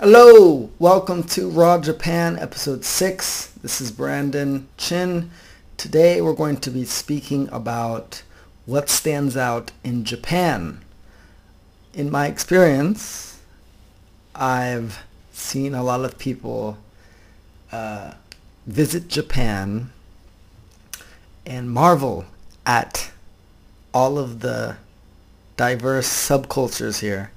Hello, welcome to Raw Japan episode 6. This is Brandon Chin. Today we're going to be speaking about what stands out in Japan. In my experience, I've seen a lot of people uh, visit Japan and marvel at all of the diverse subcultures here.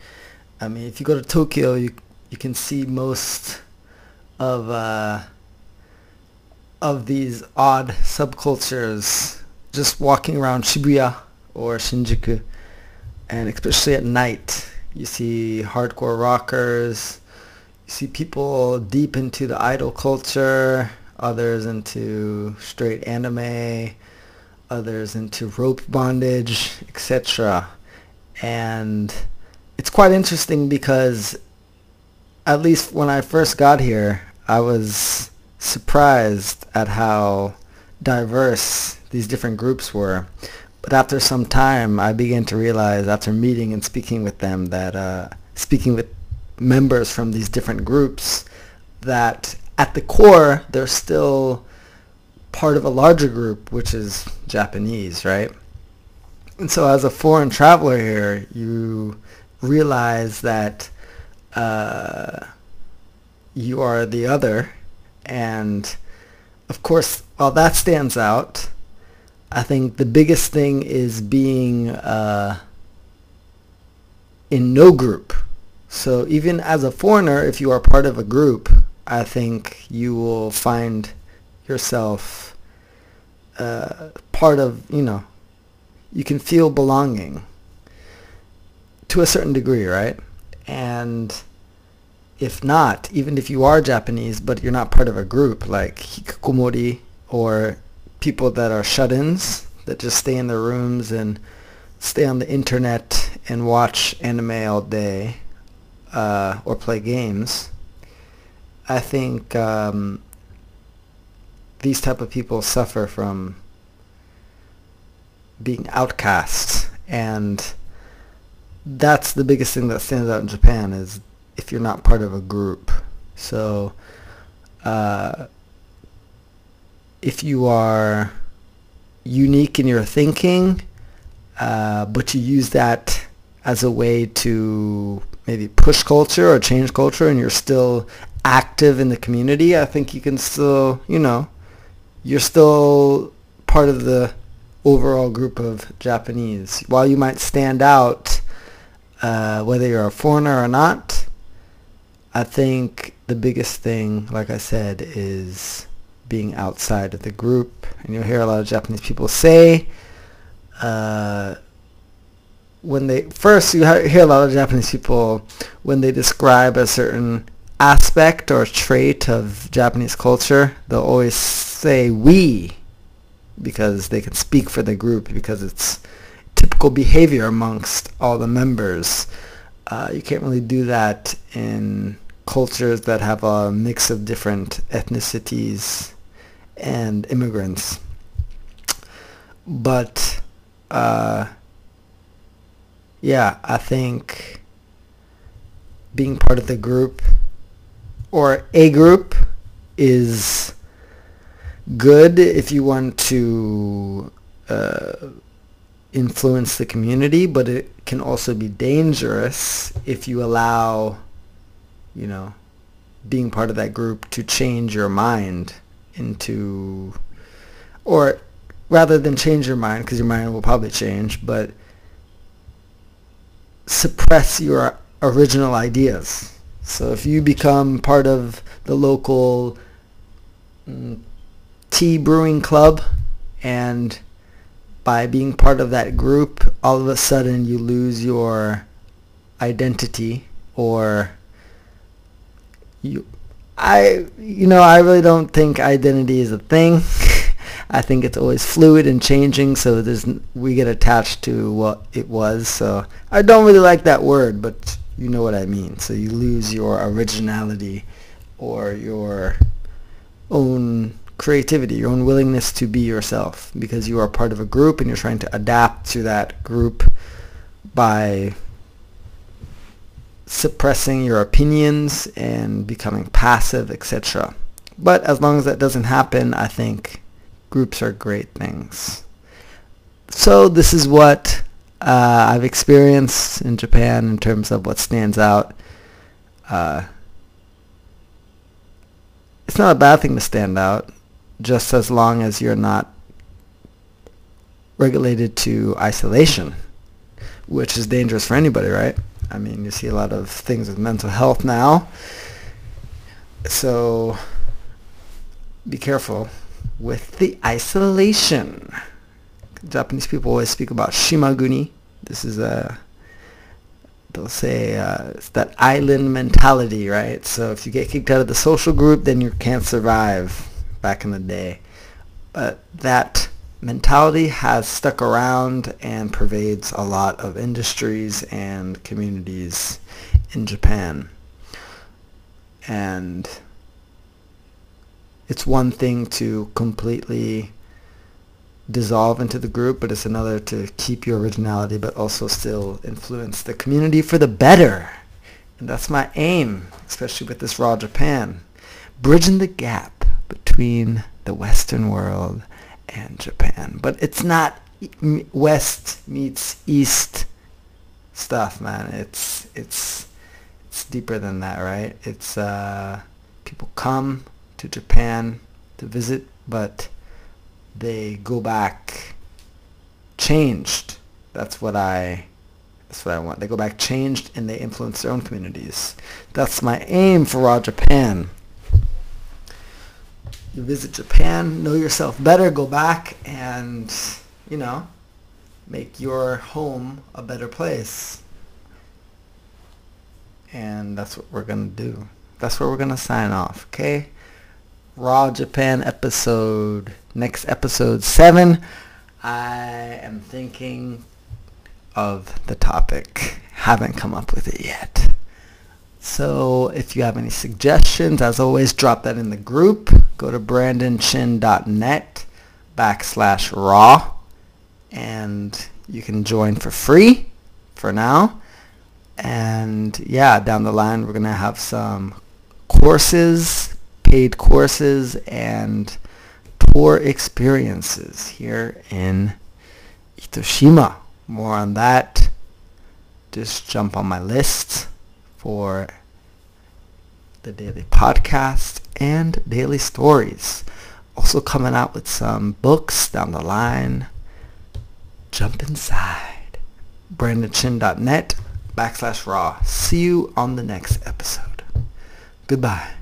I mean, if you go to Tokyo, you you can see most of uh, of these odd subcultures just walking around Shibuya or Shinjuku, and especially at night, you see hardcore rockers, you see people deep into the idol culture, others into straight anime, others into rope bondage, etc. And it's quite interesting because at least when I first got here, I was surprised at how diverse these different groups were. But after some time, I began to realize after meeting and speaking with them that uh, speaking with members from these different groups, that at the core, they're still part of a larger group, which is Japanese, right? And so as a foreign traveler here, you realize that uh, you are the other. And of course, while that stands out, I think the biggest thing is being uh, in no group. So even as a foreigner, if you are part of a group, I think you will find yourself uh, part of, you know, you can feel belonging to a certain degree, right? And if not, even if you are Japanese, but you're not part of a group like hikikomori or people that are shut-ins that just stay in their rooms and stay on the internet and watch anime all day uh, or play games, I think um, these type of people suffer from being outcasts. And that's the biggest thing that stands out in Japan is if you're not part of a group. So uh, if you are unique in your thinking, uh, but you use that as a way to maybe push culture or change culture and you're still active in the community, I think you can still, you know, you're still part of the overall group of Japanese. While you might stand out, uh, whether you're a foreigner or not, I think the biggest thing, like I said, is being outside of the group. And you'll hear a lot of Japanese people say, uh, when they, first you hear a lot of Japanese people, when they describe a certain aspect or trait of Japanese culture, they'll always say we because they can speak for the group because it's behavior amongst all the members. Uh, you can't really do that in cultures that have a mix of different ethnicities and immigrants. But uh, yeah, I think being part of the group or a group is good if you want to uh, influence the community, but it can also be dangerous if you allow, you know, being part of that group to change your mind into, or rather than change your mind, because your mind will probably change, but suppress your original ideas. So if you become part of the local mm, tea brewing club and by being part of that group, all of a sudden you lose your identity or you I you know I really don't think identity is a thing. I think it's always fluid and changing so there's we get attached to what it was. So I don't really like that word, but you know what I mean. So you lose your originality or your own creativity, your own willingness to be yourself because you are part of a group and you're trying to adapt to that group by suppressing your opinions and becoming passive, etc. But as long as that doesn't happen, I think groups are great things. So this is what uh, I've experienced in Japan in terms of what stands out. Uh, it's not a bad thing to stand out, just as long as you're not regulated to isolation, which is dangerous for anybody, right? I mean, you see a lot of things with mental health now. So be careful with the isolation. Japanese people always speak about shimaguni. This is a they'll say uh, it's that island mentality, right? So if you get kicked out of the social group, then you can't survive. Back in the day, but that mentality has stuck around and pervades a lot of industries and communities in Japan. And it's one thing to completely dissolve into the group, but it's another to keep your originality, but also still influence the community for the better. And that's my aim, especially with this Raw Japan. Bridging the gap between the Western world and Japan. But it's not West meets East stuff, man. It's it's it's deeper than that, right? It's uh, people come to Japan to visit, but they go back changed. That's what I that's what I want. They go back changed and they influence their own communities. That's my aim for Raw Japan. You visit Japan, know yourself better, go back and, you know, make your home a better place. And that's what we're going to do. That's where we're going to sign off, okay? Raw Japan episode, next episode 7. I am thinking of the topic. Haven't come up with it yet. So if you have any suggestions, as always, drop that in the group. Go to brandonchin.net backslash raw and you can join for free for now. And yeah, down the line, we're going to have some courses paid courses and tour experiences here in Itoshima. More on that. Just jump on my list for the daily podcast and daily stories. Also coming out with some books down the line. Jump inside. BrandonChin.net backslash raw. See you on the next episode. Goodbye.